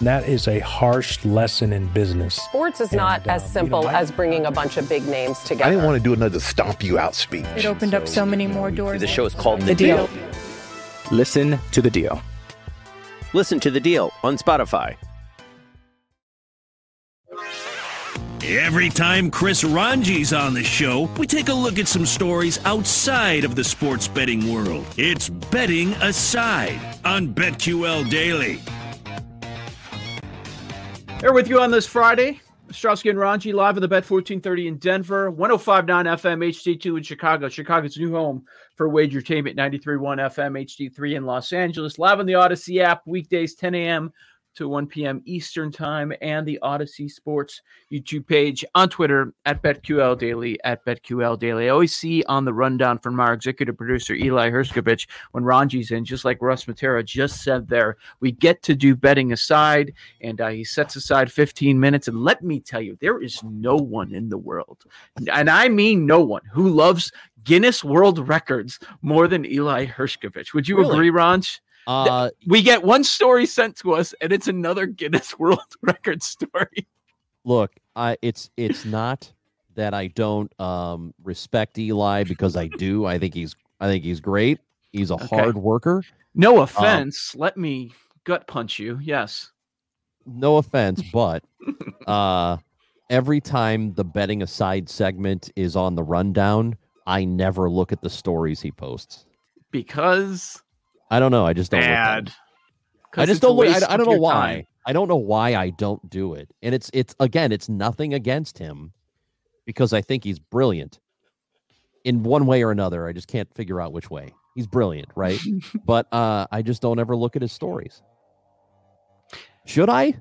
That is a harsh lesson in business. Sports is not And, as um, simple you know, I- as bringing a bunch of big names together. I didn't want to do another stomp you out speech. It opened up so many more doors. The show is called The, The deal. Deal. Listen to The Deal. Listen to The Deal on Spotify. Every time Chris Ranji's on the show, we take a look at some stories outside of the sports betting world. It's Betting Aside on BetQL Daily. Here with you on this Friday. Strowski and Ranji live at the Bet 1430 in Denver, 1059 FM HD2 in Chicago, Chicago's new home for Wagertainment 931 FM HD3 in Los Angeles, live on the Audacy app, weekdays 10 a.m. to 1 p.m. Eastern Time, and the Audacy Sports YouTube page on Twitter at BetQL Daily, at BetQL Daily. I always see on the rundown from our executive producer, Eli Hershkovich, when Ranji's in, just like Russ Matera just said there, we get to do betting aside, and uh, he sets aside 15 minutes. And let me tell you, there is no one in the world, and I mean no one, who loves Guinness World Records more than Eli Hershkovich. Would you Really? agree, Ranj? Uh, We get one story sent to us, and it's another Guinness World Record story. look, I it's it's not that I don't um respect Eli because I do. I think he's I think he's great. He's a Okay. hard worker. No offense. let me gut punch you. Yes. No offense, but uh every time the betting aside segment is on the rundown, I never look at the stories he posts. Because I don't know. I just don't look at 'em. bad. I 'Cause just don't look. I, I don't know why. time. I don't know why I don't do it. And it's it's again, it's nothing against him because I think he's brilliant in one way or another. I just can't figure out which way. He's brilliant, right? but uh I just don't ever look at his stories. Should I?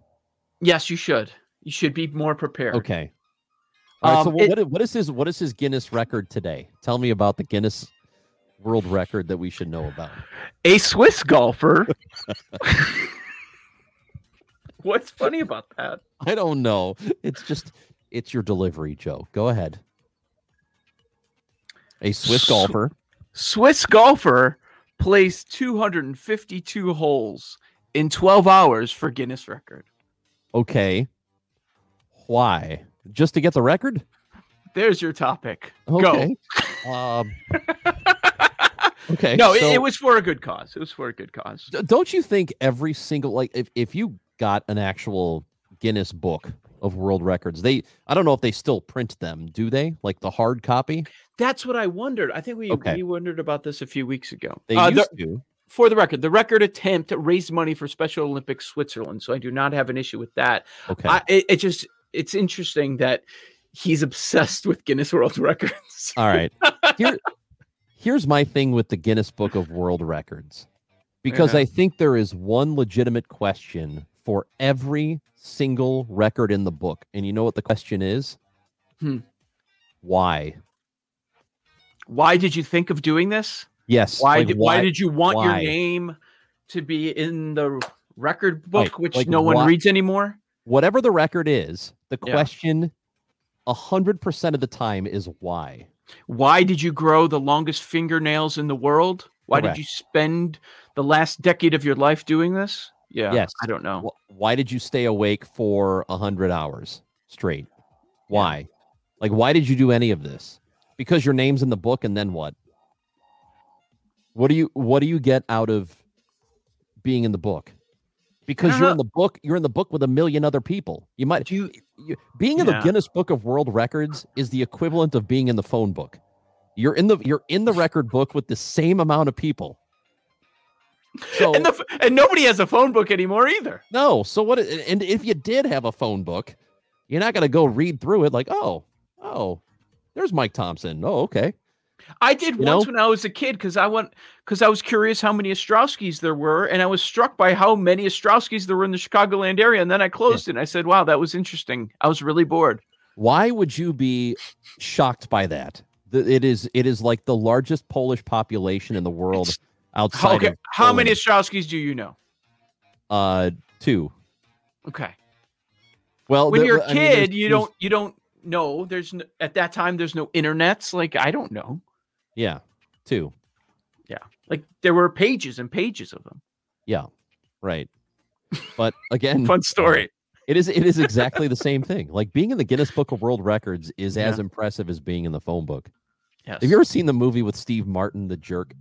Yes, you should. You should be more prepared. Okay. All right, so Um, what, it- what is- what is his what is his Guinness record today? Tell me about the Guinness world record that we should know about. A Swiss golfer. What's funny about that? I don't know. It's just it's your delivery, Joe. Go ahead. A Swiss Sw- golfer. Swiss golfer plays 252 holes in 12 hours for Guinness record. Okay. Why? Just to get the record? There's your topic. Okay. Um, okay. No, it, so it was for a good cause. It was for a good cause. Don't you think every single like if if you got an actual Guinness book of world records, they I don't know if they still print them, do they? Like the hard copy? That's what I wondered. I think we, Okay. we wondered about this a few weeks ago. They Uh, the- to. for the record, the record attempt raised money for Special Olympics Switzerland, so I do not have an issue with that. Okay. I, it, it just it's interesting that he's obsessed with Guinness World Records. All right. Here, here's my thing with the Guinness Book of World Records. Because. I think there is one legitimate question for every single record in the book. And you know what the question is? Hmm. Why? Why did you think of doing this? Yes. Why like, did why, did you want your name to be in the record book, Like- which like no one why- reads anymore? Whatever the record is, the question a hundred percent of the time is why. Why did you grow the longest fingernails in the world? Why Correct. did you spend the last decade of your life doing this? Yeah. Yes. I don't know. Why did you stay awake for a hundred hours straight? Why? Like, why did you do any of this? Because your name's in the book, and then what? What do you What do you get out of being in the book? Because you're know. in the book, you're in the book with a million other people. You might you, you being in the Guinness Book of World Records is the equivalent of being in the phone book. You're in the you're in the record book with the same amount of people. So and the and nobody has a phone book anymore either. no, so what? And if you did have a phone book, you're not gonna go read through it like, oh, oh, there's Mike Thompson. Oh, okay. I did You once know? when I was a kid because I went because I was curious how many Ostrowskis there were, and I was struck by how many Ostrowskis there were in the Chicagoland area. And then I closed it. and I said, "Wow, that was interesting." I was really bored. Why would you be shocked by that? It is it is like the largest Polish population in the world outside okay, how many Ostrowskis do you know? uh two. Okay, Well, when there- you're a I mean, kid, you don't you don't know. There's n- at that time there's no internets. Like I don't know. Yeah, two. Yeah, Like there were pages and pages of them. Yeah, right. But again, Fun story. It is it is exactly the same thing. Like being in the Guinness Book of World Records is as impressive as being in the phone book. Yes. Have you ever seen the movie with Steve Martin, The Jerk?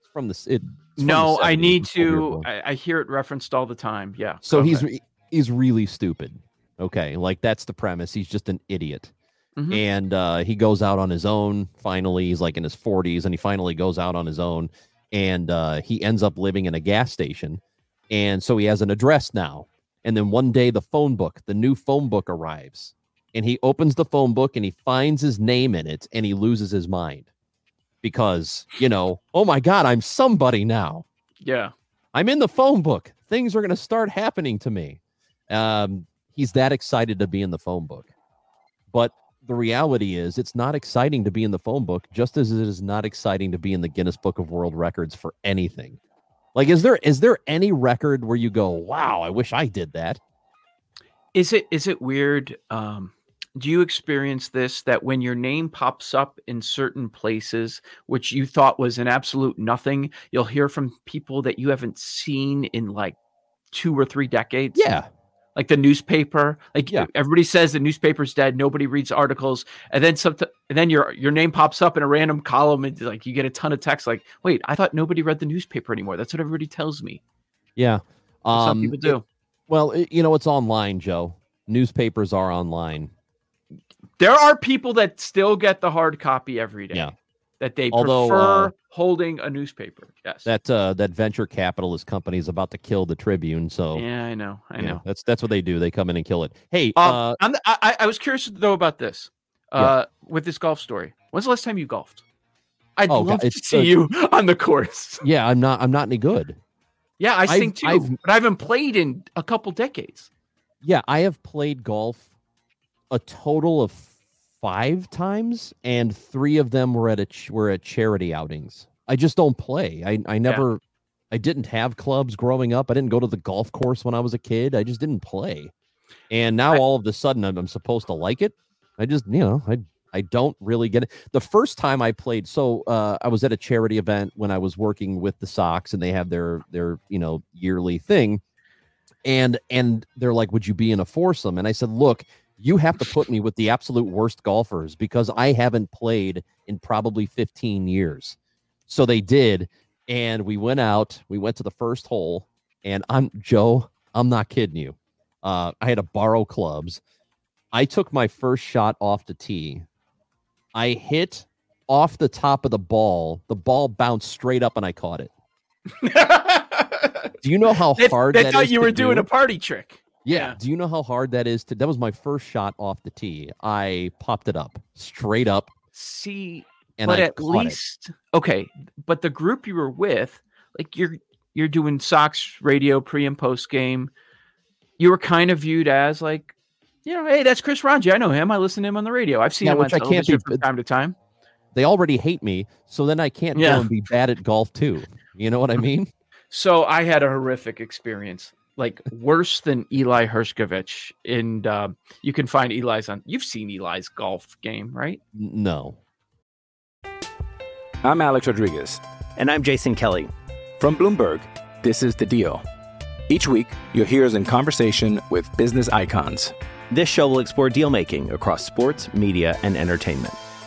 It's from the it, it's from the No, I need to. I, I hear it referenced all the time. Yeah. So go he's he's really stupid. Okay, like that's the premise. He's just an idiot. Mhm. And uh, he goes out on his own. Finally, he's like in his 40s, and he finally goes out on his own. And uh, he ends up living in a gas station. And so he has an address now. And then one day, the phone book, the new phone book arrives. And he opens the phone book and he finds his name in it and he loses his mind because, you know, oh my God, I'm somebody now. yeah. I'm in the phone book. Things are going to start happening to me. Um, he's that excited to be in the phone book. But the reality is, it's not exciting to be in the phone book, just as it is not exciting to be in the Guinness Book of World Records for anything. Like, is there is there any record where you go, "Wow, I wish I did that"? Is it is it weird? Um, do you experience this that when your name pops up in certain places, which you thought was an absolute nothing, you'll hear from people that you haven't seen in like two or three decades? Yeah, Like the newspaper, like Yeah. everybody says the newspaper's dead. Nobody reads articles, and then some, and then your your name pops up in a random column, and like you get a ton of text. Like, wait, I thought nobody read the newspaper anymore. That's what everybody tells me. yeah. Some Um, people do. well, it- you know, it's online, Joe. Newspapers are online. There are people that still get the hard copy every day. Yeah. That they Although, prefer uh, holding a newspaper. Yes. That uh, that venture capitalist company is about to kill the Tribune. So yeah, I know. I you know. that's that's what they do. They come in and kill it. Hey, Um, uh, I'm the, I, I- was curious though about this. Yeah. Uh, with this golf story. When's the last time you golfed? I'd Oh, love God, to see you on the course. yeah, I'm not I'm not any good. Yeah, I sing too, I've- but I haven't played in a couple decades. Yeah, I have played golf a total of five times, and three of them were at a ch- were at charity outings. I just don't play. I I never. I didn't have clubs growing up. I didn't go to the golf course when I was a kid. I just didn't play. And now I- all of a sudden I'm, I'm supposed to like it. I just, you know, I I don't really get it. The first time I played, so uh, I was at a charity event when I was working with the Sox, and they have their their you know yearly thing, and and they're like, "Would you be in a foursome?" And I said, "Look, you have to put me with the absolute worst golfers because I haven't played in probably 15 years." So they did, and we went out. We went to the first hole, and I'm Joe. I'm not kidding you. Uh, I had to borrow clubs. I took my first shot off the tee. I hit off the top of the ball. The ball bounced straight up, and I caught it. Do you know how hard they that you were doing do? a party trick. Yeah. Yeah. Do you know how hard that is to? That was my first shot off the tee. I popped it up straight up, See, and but I at caught it. least okay. But the group you were with, like you're you're doing Sox radio pre and post game. You were kind of viewed as like, you know, hey, that's Chris Ranji. I know him. I listen to him on the radio. I've seen Yeah, him on which I can't be- from time to time. They already hate me, so then I can't Yeah. go and be bad at golf too. You know what I mean? So I had a horrific experience, like worse than Eli Hershkovich. And um, you can find Eli's on. You've seen Eli's golf game, right? No. I'm Alex Rodriguez. And I'm Jason Kelly. From Bloomberg, this is The Deal. Each week, you'll hear us in conversation with business icons. This show will explore deal making across sports, media, and entertainment.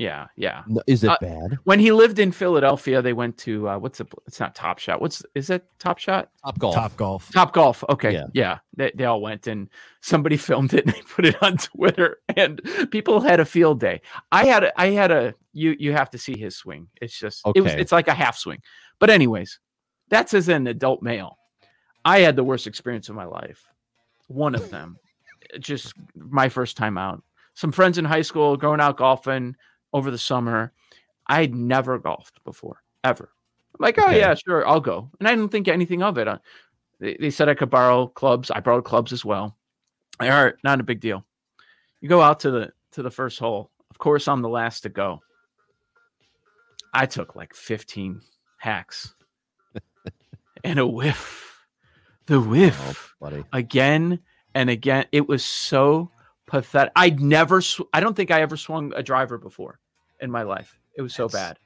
Yeah, yeah. No, is it Uh, bad? When he lived in Philadelphia, they went to uh, what's the? It's not Top Shot. What's is it? Top Shot? Top golf. Top golf. Top Golf. Okay, Yeah. yeah, They, they all went, and somebody filmed it and they put it on Twitter, and people had a field day. I had a, I had a. You you have to see his swing. It's just it was Okay. it's like a half swing. But anyways, that's as an adult male. I had the worst experience of my life. One of them, just my first time out. Some friends in high school going out golfing over the summer. I had never golfed before, ever. I'm like, oh Okay. yeah, sure, I'll go. And I didn't think anything of it. Uh, They, they said I could borrow clubs. I borrowed clubs as well. All right, not a big deal. You go out to the to the first hole. Of course, I'm the last to go. I took like 15 hacks and a whiff. The Oh, whiff buddy. again and again. It was so pathetic. I'd never, sw- I don't think I ever swung a driver before in my life. It was so That's- bad.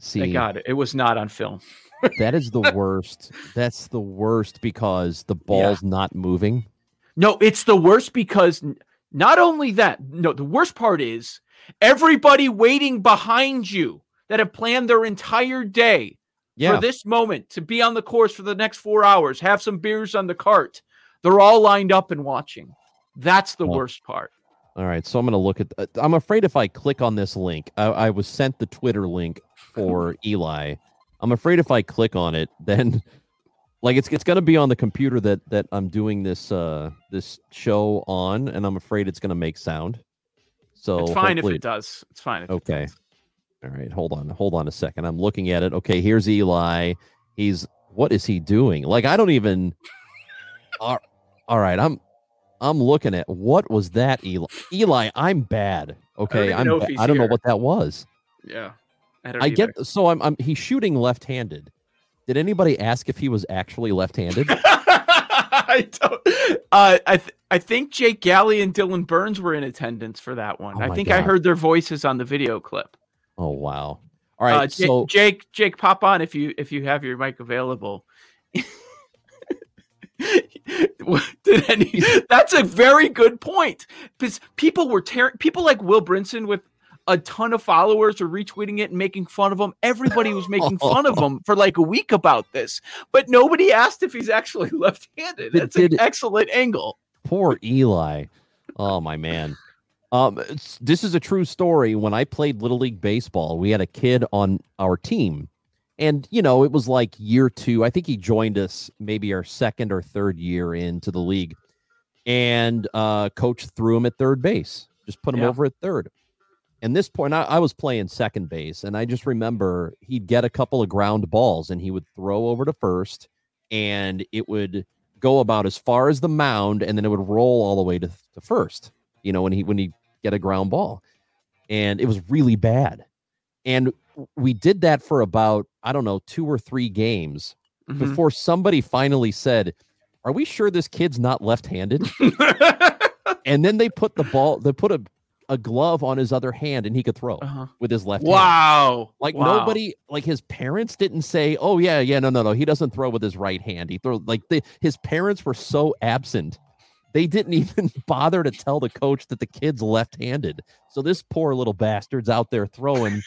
See, Thank God it was not on film. that is the worst. That's the worst because the ball's not moving. No, it's the worst because not only that, no, the worst part is everybody waiting behind you that have planned their entire day Yeah. for this moment to be on the course for the next four hours, have some beers on the cart. They're all lined up and watching. That's the Well, worst part. All right, so I'm going to look at. Uh, I'm afraid if I click on this link, I, I was sent the Twitter link for Eli. I'm afraid if I click on it, then like it's it's going to be on the computer that that I'm doing this uh this show on, and I'm afraid it's going to make sound. So it's fine if it does. It's fine. If it Okay. does. All right, hold on, hold on a second. I'm looking at it. Okay, here's Eli. He's what is he doing? Like I don't even. all, all right, I'm I'm looking at what was that, Eli? Eli, I'm bad. Okay, even I'm. know if ba- he's I don't know what that was. Yeah. I, don't I get so I'm. I'm. He's shooting left-handed. Did anybody ask if he was actually left-handed? I don't. Uh, I th- I think Jake Galley and Dylan Burns were in attendance for that one. Oh I think I heard their voices on the video clip. oh wow! All right, uh, so Jake, Jake, pop on if you if you have your mic available. Did any? That's a very good point because people were tearing people like Will Brinson with a ton of followers are retweeting it and making fun of him. Everybody was making fun of him for like a week about this, but nobody asked if he's actually left-handed. Did- That's an excellent angle. Poor Eli. Oh my man. Um, this is a true story. When I played Little League Baseball, we had a kid on our team. And, you know, it was like year two. I think he joined us maybe our second or third year into the league. And uh, coach threw him at third base, just put him Yeah. over at third. And this point, I, I was playing second base. And I just remember he'd get a couple of ground balls and he would throw over to first. And it would go about as far as the mound and then it would roll all the way to, to first you know when he when he get a ground ball and it was really bad and we did that for about i don't know two or three games Mhm. before somebody finally said are we sure this kid's not left-handed and then they put the ball they put a, a glove on his other hand and he could throw Uh-huh. with his left hand. Wow. Like Wow. nobody, like his parents didn't say, "Oh yeah, yeah, no, no, no, he doesn't throw with his right hand. He throw like they, his parents were so absent, they didn't even bother to tell the coach that the kid's left-handed. So this poor little bastard's out there throwing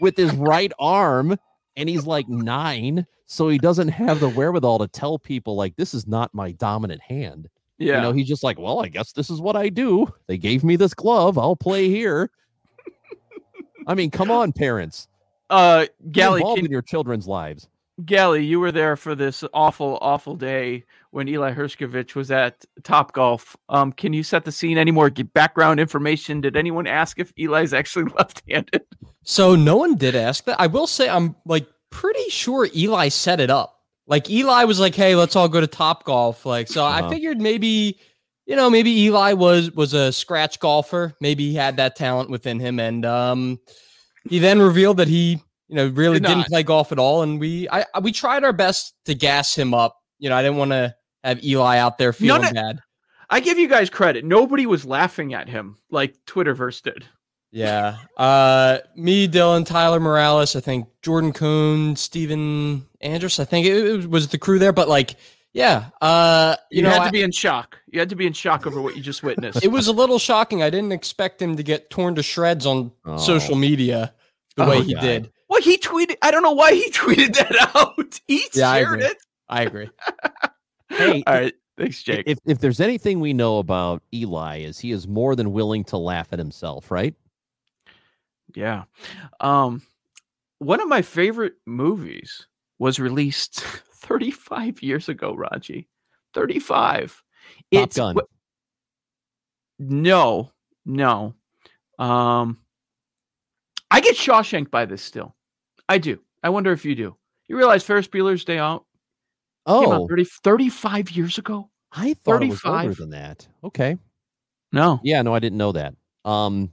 with his right arm, and he's like nine, so he doesn't have the wherewithal to tell people like this is not my dominant hand. Yeah. You know, he's just like, well, I guess this is what I do. They gave me this glove. I'll play here. I mean, come on, parents. uh, Gally, involved can, in your children's lives. Gally, you were there for this awful, awful day when Eli Hershkovich was at Top Golf. Um, can you set the scene? Any more background information? Did anyone ask if Eli's actually left-handed? So no one did ask that. I will say I'm like pretty sure Eli set it up. Like Eli was like, "Hey, let's all go to Top Golf." Like, so Uh-huh. I figured maybe, you know, maybe Eli was was a scratch golfer. Maybe he had that talent within him, and um, he then revealed that he, you know, really Did did not not. play golf at all. And we, I, I- we tried our best to gas him up. You know, I didn't want to have Eli out there feeling None bad. I give you guys credit. Nobody was laughing at him like Twitterverse did. Yeah. Uh me, Dylan, Tyler Morales, I think Jordan Coon, Steven Andrus, I think it, it was the crew there, but like Yeah. Uh, you, You, know, had I- to be in shock. You had to be in shock over what you just witnessed. it was a little shocking. I didn't expect him to get torn to shreds on Oh. social media the Oh, way he God. did. well, he tweeted. I don't know why he tweeted that out. He Yeah, I shared agree. it. I agree. Hey, All right. Thanks, Jake. if if there's anything we know about Eli, is he is more than willing to laugh at himself, right? Yeah. Um, one of my favorite movies was released 35 years ago, Raji. 35. Top Gun. wh- No, no. Um, I get Shawshank by this still. I do. I wonder if you do. You realize Ferris Bueller's Day Out came out Oh, 30, 35 years ago? I thought it was older 35. than that. Okay. No. Yeah, no, I didn't know that. Um,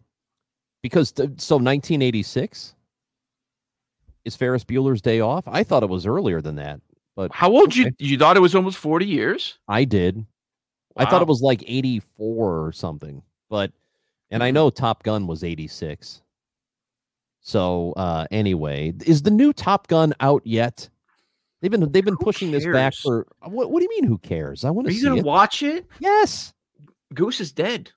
because th- so 1986 is Ferris Bueller's Day Off. I thought it was earlier than that, but How old Okay. you you thought it was almost 40 years? I did. I thought it was like 84 or something, but and I Mhm. know Top Gun was 86. So uh anyway, is the new Top Gun out yet? They've been they've been Who pushing this back for what what do you mean who cares? I want to Are you to it. watch it? yes. Goose is dead.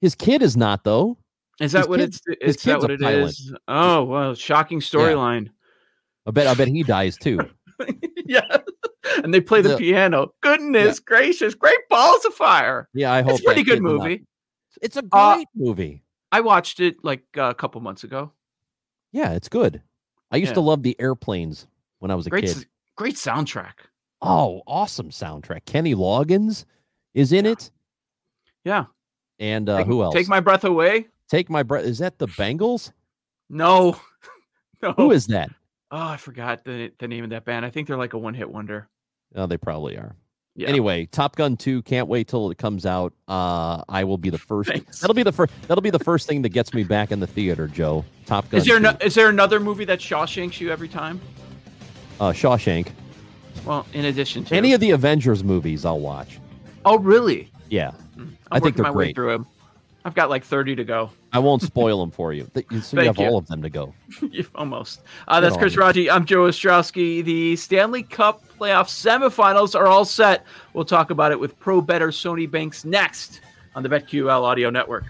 His kid is not though. Is that His what kid- it's? Is that what it pilot. is? Oh well, shocking storyline. I bet I bet he dies too. yeah, and they play the The- piano. Goodness gracious, great balls of fire! Yeah, I hope It's a pretty good movie. It's a Uh, great movie. I watched it like uh, a couple months ago. Yeah, it's good. I used Yeah. to love the airplanes when I was a Great, kid. great soundtrack. Oh, awesome soundtrack. Kenny Loggins is in it. Yeah. And uh, take, who else? Take my breath away. Take my breath. Is that the Bengals? No, no. Who is that? Oh, I forgot the the name of that band. I think they're like a one hit wonder. Oh, they probably are. Yeah. Anyway, Top Gun 2, can't wait till it comes out. Uh, I will be the first. Thanks. That'll be the first. That'll be the first thing that gets me back in the theater, Joe. Top Gun. Is there 2. no, is there another movie that Shawshanks you every time? uh, Shawshank? Well, in addition to Any of the Avengers movies, I'll watch. Oh, really? Yeah, I'm I think they're my way great. through them. I've got like 30 to go. I won't spoil them for you. So you Thank have you. all of them to go. Almost. Uh, that's Chris Raji. I'm Joe Ostrowski. The Stanley Cup playoff semifinals are all set. We'll talk about it with pro better Sony Banks next on the BetQL Audio Network.